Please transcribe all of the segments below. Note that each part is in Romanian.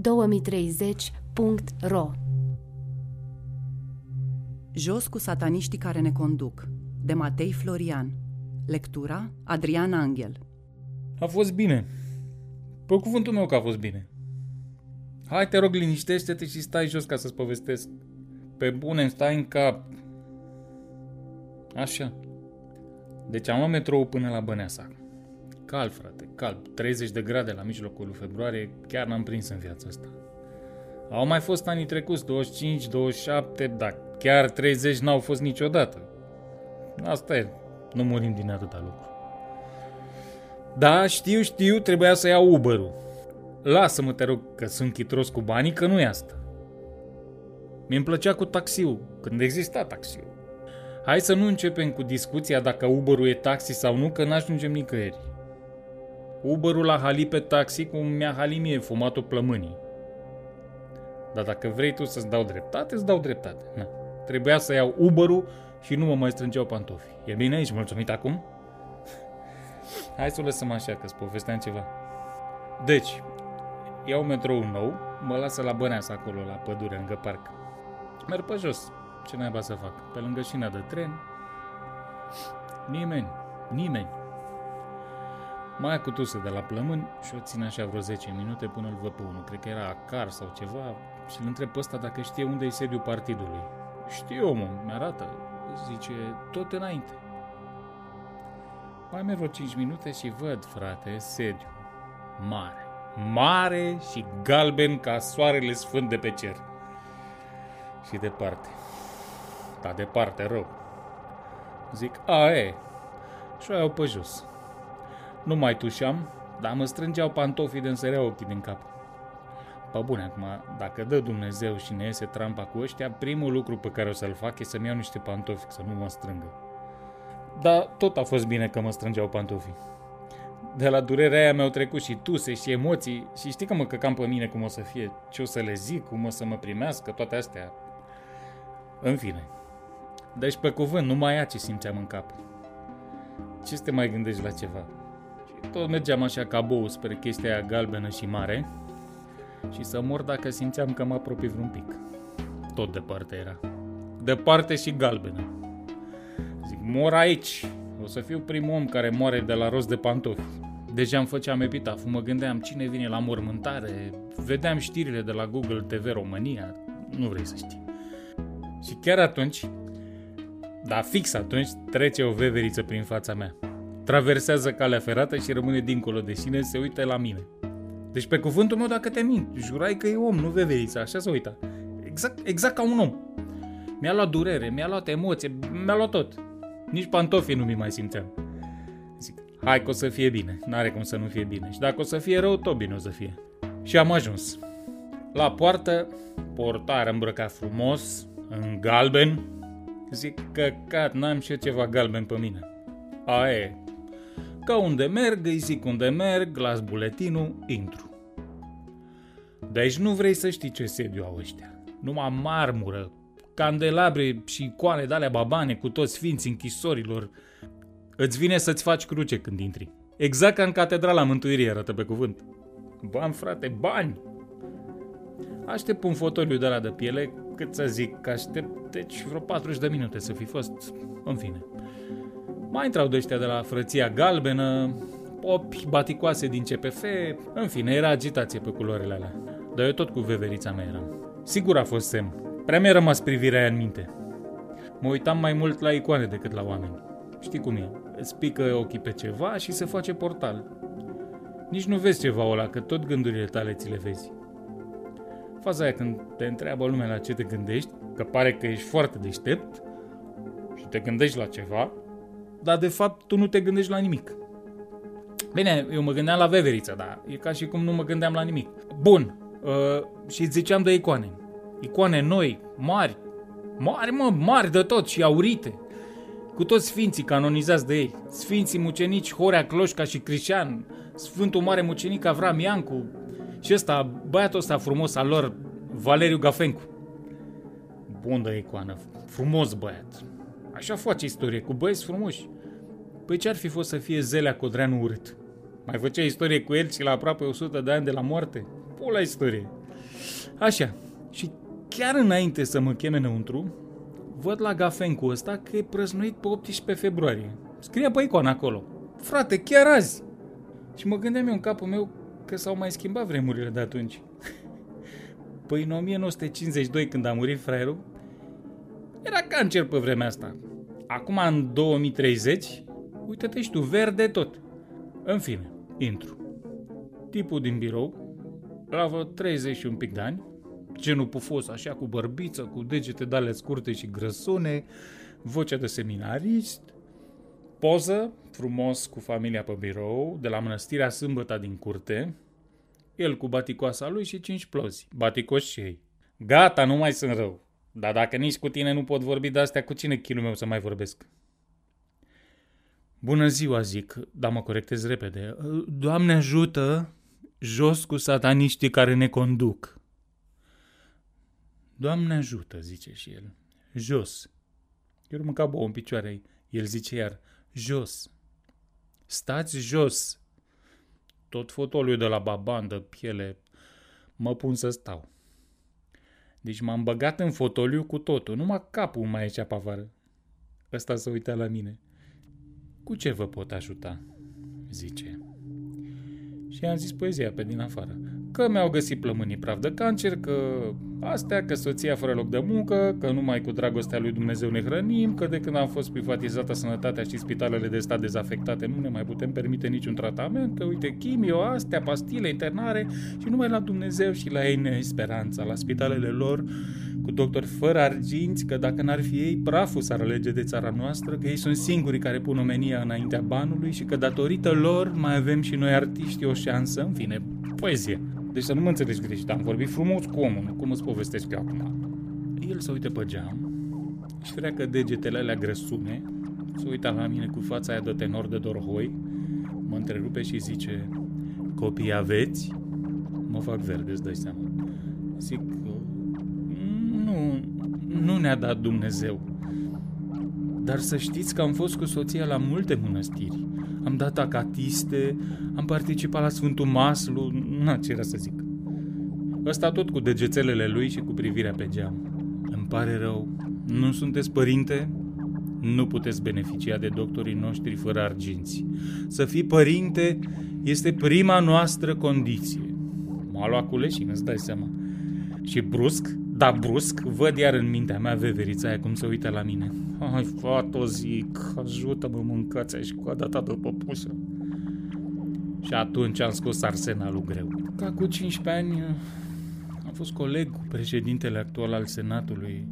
2030.ro Jos cu sataniștii care ne conduc, de Matei Florian. Lectura Adrian Angel. A fost bine. Pe cuvântul meu că a fost bine. Hai, te rog, liniștește-te și stai jos ca să-ți povestesc. Pe bune, stai în cap. Așa. Deci am luat metrou până la Băneasa. Cal, frate, cal. 30 de grade la mijlocul lui februarie, chiar n-am prins în viața asta. Au mai fost anii trecuți, 25, 27, dar chiar 30 n-au fost niciodată. Asta e, nu murim din atâta lucru. Da, știu, știu, trebuia să iau Uber-ul. Lasă-mă, te rog, că sunt chitros cu banii, că nu e asta. Mi-mi plăcea cu taxiul, când exista taxiul. Hai să nu începem cu discuția dacă Uber-ul e taxi sau nu, că n-ajungem nicăieri. Uber-ul l-a halit pe taxi cum mi-a halit mie fumatul plămânii. Dar dacă vrei tu să-ți dau dreptate, îți dau dreptate. Na. Trebuia să iau Uber-ul și nu mă mai strângeau pantofi. E bine? Ești mulțumit acum? Hai să o lăsăm așa, că-ți povesteam ceva. Deci, iau metrou nou, mă lasă la Băneasa acolo, la pădure, lângă parc. Merg pe jos. Ce naiba să fac? Pe lângă șina de tren. Nimeni. Nimeni. Mai tuse de la plămâni și o țin așa vreo 10 minute până îl văd pe unul. Cred că era acar sau ceva și îl întreb pe ăsta dacă știe unde e sediul partidului. Știe omul, mi-arată. Zice, tot înainte. Mai merg vreo 5 minute și văd, frate, sediu. Mare. Mare și galben ca soarele sfânt de pe cer. Și departe. Da, departe, rău. Zic, a, e. Și o iau pe jos. Nu mai tușeam, dar mă strângeau pantofii de însărea ochii din cap. Pă bune, acum, dacă dă Dumnezeu și ne iese trampa cu ăștia, primul lucru pe care o să-l fac e să-mi iau niște pantofi, să nu mă strângă. Dar tot a fost bine că mă strângeau pantofii. De la durerea aia mi-au trecut și tuse și emoții și știi că mă căcam pe mine cum o să fie, ce o să le zic, cum o să mă primească, toate astea. În fine. Deci pe cuvânt, nu mai ia ce simțeam în cap. Ce să te mai gândești la ceva? Și tot mergeam așa ca bou spre chestia aia galbenă și mare și să mor dacă simțeam că mă apropii vreun pic. Tot departe era. Departe și galbenă. Zic, mor aici. O să fiu primul om care moare de la rost de pantofi. Deja îmi făceam epitaful, mă gândeam cine vine la mormântare, vedeam știrile de la Google TV România, nu vrei să știi. Și chiar atunci, dar fix atunci, trece o veveriță prin fața mea. Traversează calea ferată și rămâne dincolo de sine, se uită la mine. Deci pe cuvântul meu dacă te mint, jurai că e om, nu veverița, așa se uita. Exact, exact ca un om. Mi-a luat durere, mi-a luat emoție, mi-a luat tot. Nici pantofii nu mi mai simțeam. Zic, hai că o să fie bine, n-are cum să nu fie bine. Și dacă o să fie rău, tot bine o să fie. Și am ajuns. La poartă, portar îmbrăcat frumos, în galben. Zic că cat, n-am și eu ceva galben pe mine. A, e. Ca unde merg, îi zic unde merg, las buletinul, intru. Deci nu vrei să știi ce sediu au ăștia. Numai marmură, candelabre și icoane de alea babane cu toți sfinții închisorilor. Îți vine să-ți faci cruce când intri. Exact ca în catedrala Mântuirii arată pe cuvânt. Bani, frate, bani! Aștept un fotoliu de la de piele, cât să zic, aștept, deci vreo 40 de minute să fi fost, în fine. Mai intrau de ăștia de la frăția galbenă, popi, baticoase din CPF, în fine, era agitație pe culorile alea. Dar eu tot cu veverița mea eram. Sigur a fost semn. Prea mi-a rămas privirea aia în minte. Mă uitam mai mult la icoane decât la oameni. Știi cum e? Îți pică ochii pe ceva și se face portal. Nici nu vezi ceva ăla, că tot gândurile tale ți le vezi. Faza aia când te întreabă lumea la ce te gândești, că pare că ești foarte deștept și te gândești la ceva, dar de fapt tu nu te gândești la nimic. Bine, eu mă gândeam la veveriță, dar e ca și cum nu mă gândeam la nimic. Bun, uh, și ziceam de icoane. Icoane noi, mari, mari mă, mari de tot și aurite. Cu toți sfinții canonizați de ei. Sfinții mucenici Horea Cloșca și Crișan, Sfântul Mare Mucenic Avram Iancu și ăsta, băiatul ăsta frumos al lor, Valeriu Gafencu. Bun de icoană, frumos băiat. Așa face istorie, cu băieți frumoși. Păi ce ar fi fost să fie Zelea Codreanu urât? Mai făcea istorie cu el și la aproape 100 de ani de la moarte? Pula istorie. Așa, și chiar înainte să mă cheme înăuntru, văd la gafencul ăsta că e prăznuit pe 18 februarie. Scrie pe icon acolo. Frate, chiar azi! Și mă gândeam eu în capul meu că s-au mai schimbat vremurile de atunci. Păi în 1952, când a murit fraierul, era cancer pe vremea asta. Acum, în 2030, uite-te și tu, verde tot. În fine, intru. Tipul din birou, la vreo 30 și un pic de ani, genul pufos, așa, cu bărbiță, cu degete dale scurte și grăsune, vocea de seminarist, poză, frumos, cu familia pe birou, de la mănăstirea Sâmbăta din curte, el cu baticoasa lui și cinci plozi, baticoși și ei. Gata, nu mai sunt rău. Dar dacă nici cu tine nu pot vorbi de astea, cu cine chinul meu să mai vorbesc? Bună ziua, zic, dar mă corectez repede. Doamne ajută, jos cu sataniștii care ne conduc. Doamne ajută, zice și el. Jos. Eu mânca bouă în picioare. El zice iar, jos. Stați jos. Tot fotoliul de la babandă, piele, mă pun să stau. Deci m-am băgat în fotoliu cu totul, numai capul mai ieșea pe afară. Ăsta se uita la mine. Cu ce vă pot ajuta? zice. Și am zis poezia pe din afară că mi-au găsit plămânii praf de cancer, că astea, că soția fără loc de muncă, că numai cu dragostea lui Dumnezeu ne hrănim, că de când am fost privatizată sănătatea și spitalele de stat dezafectate nu ne mai putem permite niciun tratament, că uite, chimio, astea, pastile, internare și numai la Dumnezeu și la ei ne speranța, la spitalele lor cu doctori fără arginți, că dacă n-ar fi ei, praful s-ar alege de țara noastră, că ei sunt singurii care pun omenia înaintea banului și că datorită lor mai avem și noi artiști o șansă, în fine, poezie. Deci să nu mă înțelegi greșit, am vorbit frumos cu omul, cum îți povestesc eu acum. El se uită pe geam, și treacă degetele alea grăsume, se uită la mine cu fața aia de tenor de dorhoi, mă întrerupe și zice, copii aveți? Mă fac verde, îți dai seama. Zic, nu, nu ne-a dat Dumnezeu. Dar să știți că am fost cu soția la multe mănăstiri am dat acatiste, am participat la Sfântul Maslu, na, ce era să zic. Ăsta tot cu degețelele lui și cu privirea pe geam. Îmi pare rău, nu sunteți părinte? Nu puteți beneficia de doctorii noștri fără arginți. Să fii părinte este prima noastră condiție. M-a luat cu leșin, îți dai seama. Și brusc, da brusc, văd iar în mintea mea veverița aia cum se uită la mine. Hai, fată, zic, ajută-mă, mâncați și coada ta după pusă. Și atunci am scos arsenalul greu. Ca cu 15 ani am fost coleg cu președintele actual al Senatului,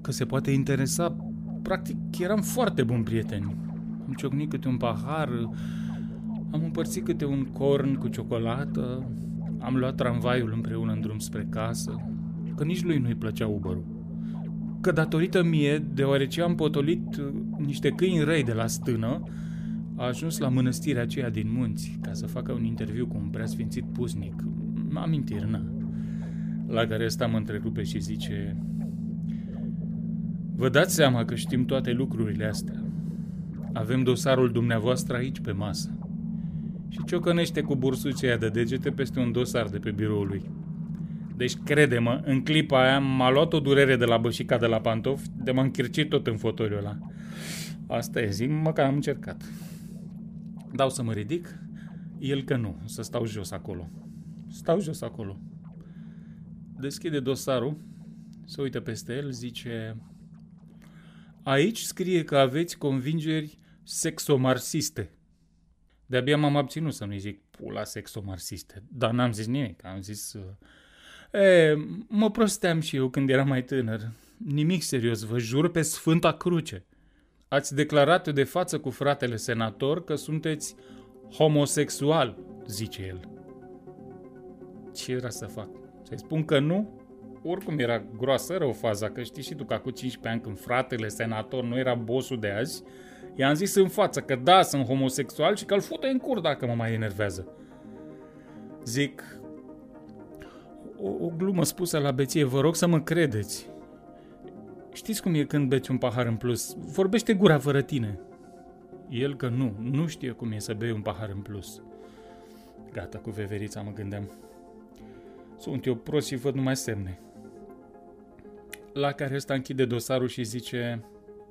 că se poate interesa. Practic, eram foarte buni prieteni. Am ciocnit câte un pahar, am împărțit câte un corn cu ciocolată, am luat tramvaiul împreună în drum spre casă, că nici lui nu-i plăcea uber Că datorită mie, deoarece am potolit uh, niște câini răi de la stână, a ajuns la mănăstirea aceea din munți ca să facă un interviu cu un preasfințit pusnic. Amintiri, na. La care ăsta mă întrerupe și zice Vă dați seama că știm toate lucrurile astea. Avem dosarul dumneavoastră aici pe masă. Și ciocănește cu bursucea de degete peste un dosar de pe biroul lui. Deci, crede-mă, în clipa aia m-a luat o durere de la bășica de la pantofi, de m-a închircit tot în fotoliul ăla. Asta e, zic, măcar am încercat. Dau să mă ridic, el că nu, să stau jos acolo. Stau jos acolo. Deschide dosarul, se uită peste el, zice... Aici scrie că aveți convingeri sexomarxiste. De-abia m-am abținut să nu-i zic pula sexomarxiste, dar n-am zis nimic, am zis... Uh, E, mă prosteam și eu când eram mai tânăr. Nimic serios, vă jur pe Sfânta Cruce. Ați declarat de față cu fratele senator că sunteți homosexual, zice el. Ce era să fac? Să-i spun că nu? Oricum era groasă rău faza, că știi și tu că cu 15 ani când fratele senator nu era bosul de azi, i-am zis în față că da, sunt homosexual și că îl fute în cur dacă mă mai enervează. Zic, o, o glumă spusă la beție, vă rog să mă credeți. Știți cum e când beți un pahar în plus? Vorbește gura fără tine. El că nu, nu știe cum e să bei un pahar în plus. Gata, cu veverița mă gândeam. Sunt eu prost și văd numai semne. La care ăsta închide dosarul și zice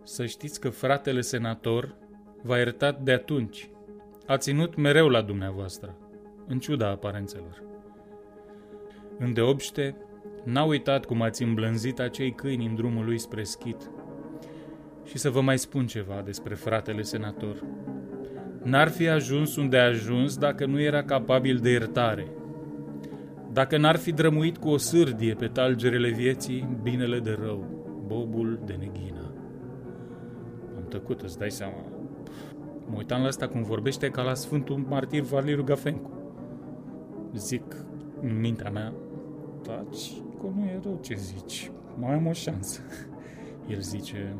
Să știți că fratele senator v-a iertat de atunci. A ținut mereu la dumneavoastră, în ciuda aparențelor. Îndeobște, n-a uitat cum ați îmblânzit acei câini în drumul lui spre schit. Și să vă mai spun ceva despre fratele senator. N-ar fi ajuns unde a ajuns dacă nu era capabil de iertare. Dacă n-ar fi drămuit cu o sârdie pe talgerele vieții binele de rău, bobul de neghină. Am tăcut, îți dai seama. Mă uitam la asta cum vorbește ca la Sfântul Martir Valiru Gafencu. Zic în mintea mea, taci, că nu e rău ce zici, mai am o șansă. El zice,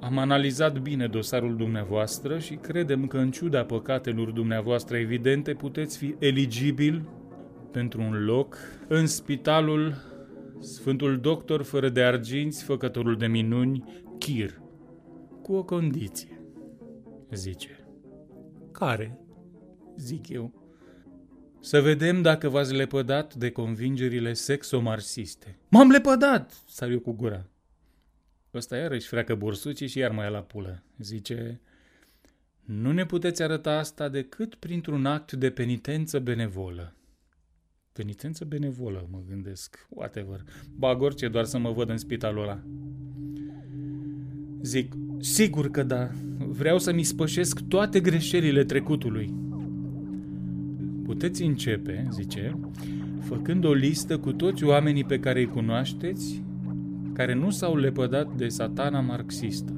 am analizat bine dosarul dumneavoastră și credem că în ciuda păcatelor dumneavoastră evidente puteți fi eligibil pentru un loc în spitalul Sfântul Doctor fără de arginți, făcătorul de minuni, Chir, cu o condiție, zice. Care? Zic eu. Să vedem dacă v-ați lepădat de convingerile sexomarxiste. M-am lepădat, sar eu cu gura. Ăsta iarăși freacă bursucii și iar mai e la pulă. Zice, nu ne puteți arăta asta decât printr-un act de penitență benevolă. Penitență benevolă, mă gândesc, whatever. Bag orice doar să mă văd în spitalul ăla. Zic, sigur că da, vreau să-mi spășesc toate greșelile trecutului. Puteți începe, zice, făcând o listă cu toți oamenii pe care îi cunoașteți care nu s-au lepădat de satana marxistă.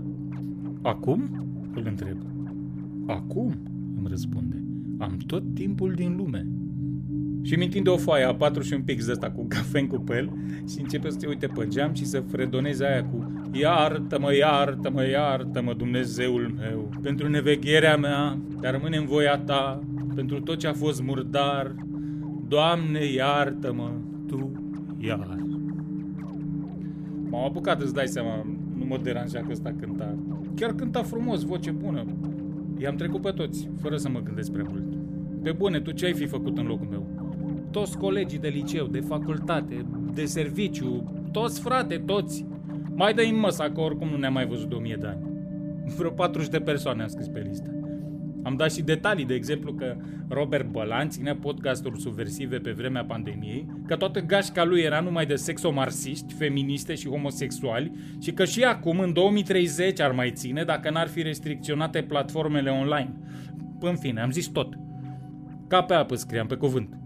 Acum? Îl întreb. Acum? Îmi răspunde. Am tot timpul din lume. Și mintind de o foaie a patru și un pic de cu cafen cu pel și începe să te uite pe geam și să fredoneze aia cu Iartă-mă, iartă-mă, iartă-mă, Dumnezeul meu, pentru nevegherea mea, dar rămâne în voia ta, pentru tot ce a fost murdar. Doamne, iartă-mă, Tu iar. M-am apucat, îți dai seama, nu mă deranja că ăsta cânta. Chiar cânta frumos, voce bună. I-am trecut pe toți, fără să mă gândesc prea mult. Pe bune, tu ce ai fi făcut în locul meu? Toți colegii de liceu, de facultate, de serviciu, toți frate, toți. Mai dă-i în măsa, că oricum nu ne-am mai văzut de 1000 de ani. Vreo 40 de persoane am scris pe listă. Am dat și detalii, de exemplu că Robert Bălan ținea podcasturi subversive pe vremea pandemiei, că toată gașca lui era numai de sexomarsiști, feministe și homosexuali și că și acum, în 2030, ar mai ține dacă n-ar fi restricționate platformele online. În fine, am zis tot. Ca pe apă scriam, pe cuvânt.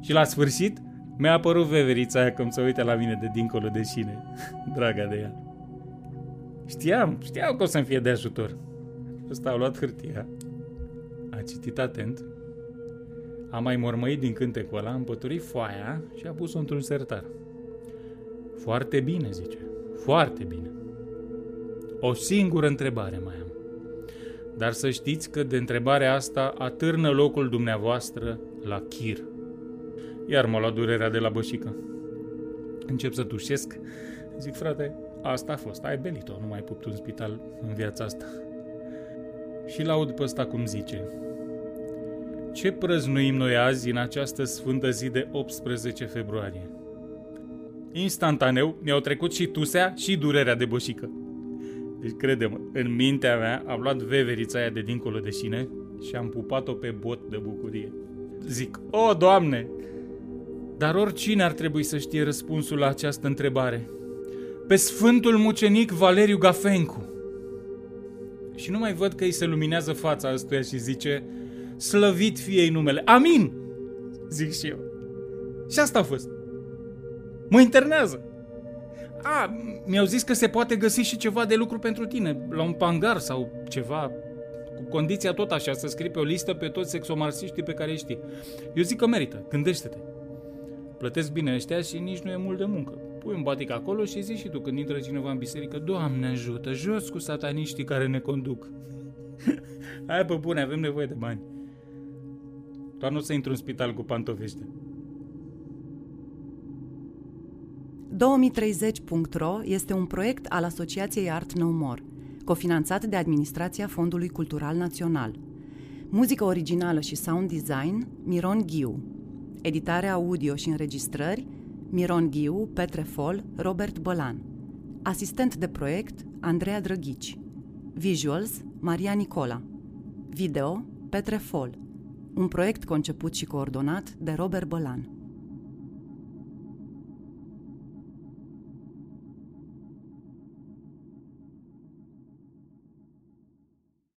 Și la sfârșit, mi-a apărut veverița aia cum se uite la mine de dincolo de șine. Draga de ea. Știam, știam că o să-mi fie de ajutor. Ăsta a luat hârtia, a citit atent, a mai mormăit din cântecul ăla, a împăturit foaia și a pus-o într-un sertar. Foarte bine, zice. Foarte bine. O singură întrebare mai am. Dar să știți că de întrebarea asta atârnă locul dumneavoastră la chir. Iar m-a luat durerea de la bășică. Încep să tușesc. Zic, frate, asta a fost. Ai belit-o, nu mai pupt un spital în viața asta și laud pe ăsta cum zice. Ce prăznuim noi azi în această sfântă zi de 18 februarie? Instantaneu mi-au trecut și tusea și durerea de bășică. Deci credem, în mintea mea am luat veverița aia de dincolo de șine și am pupat-o pe bot de bucurie. Zic, o, Doamne! Dar oricine ar trebui să știe răspunsul la această întrebare. Pe Sfântul Mucenic Valeriu Gafencu și nu mai văd că îi se luminează fața ăstuia și zice Slăvit fie ei numele. Amin! Zic și eu. Și asta a fost. Mă internează. A, mi-au zis că se poate găsi și ceva de lucru pentru tine, la un pangar sau ceva, cu condiția tot așa, să scrii pe o listă pe toți sexomarsiștii pe care îi știi. Eu zic că merită, gândește-te. Plătesc bine ăștia și nici nu e mult de muncă pui un batic acolo și zici și tu când intră cineva în biserică, Doamne ajută, jos cu sataniștii care ne conduc. Hai pe bune, avem nevoie de bani. Doar nu să intru în spital cu pantofește. 2030.ro este un proiect al Asociației Art No More, cofinanțat de Administrația Fondului Cultural Național. Muzică originală și sound design, Miron Ghiu. Editare audio și înregistrări Miron Ghiu, Petre Fol, Robert Bălan. Asistent de proiect Andreea Drăghici. Visuals Maria Nicola. Video Petre Fol. Un proiect conceput și coordonat de Robert Bălan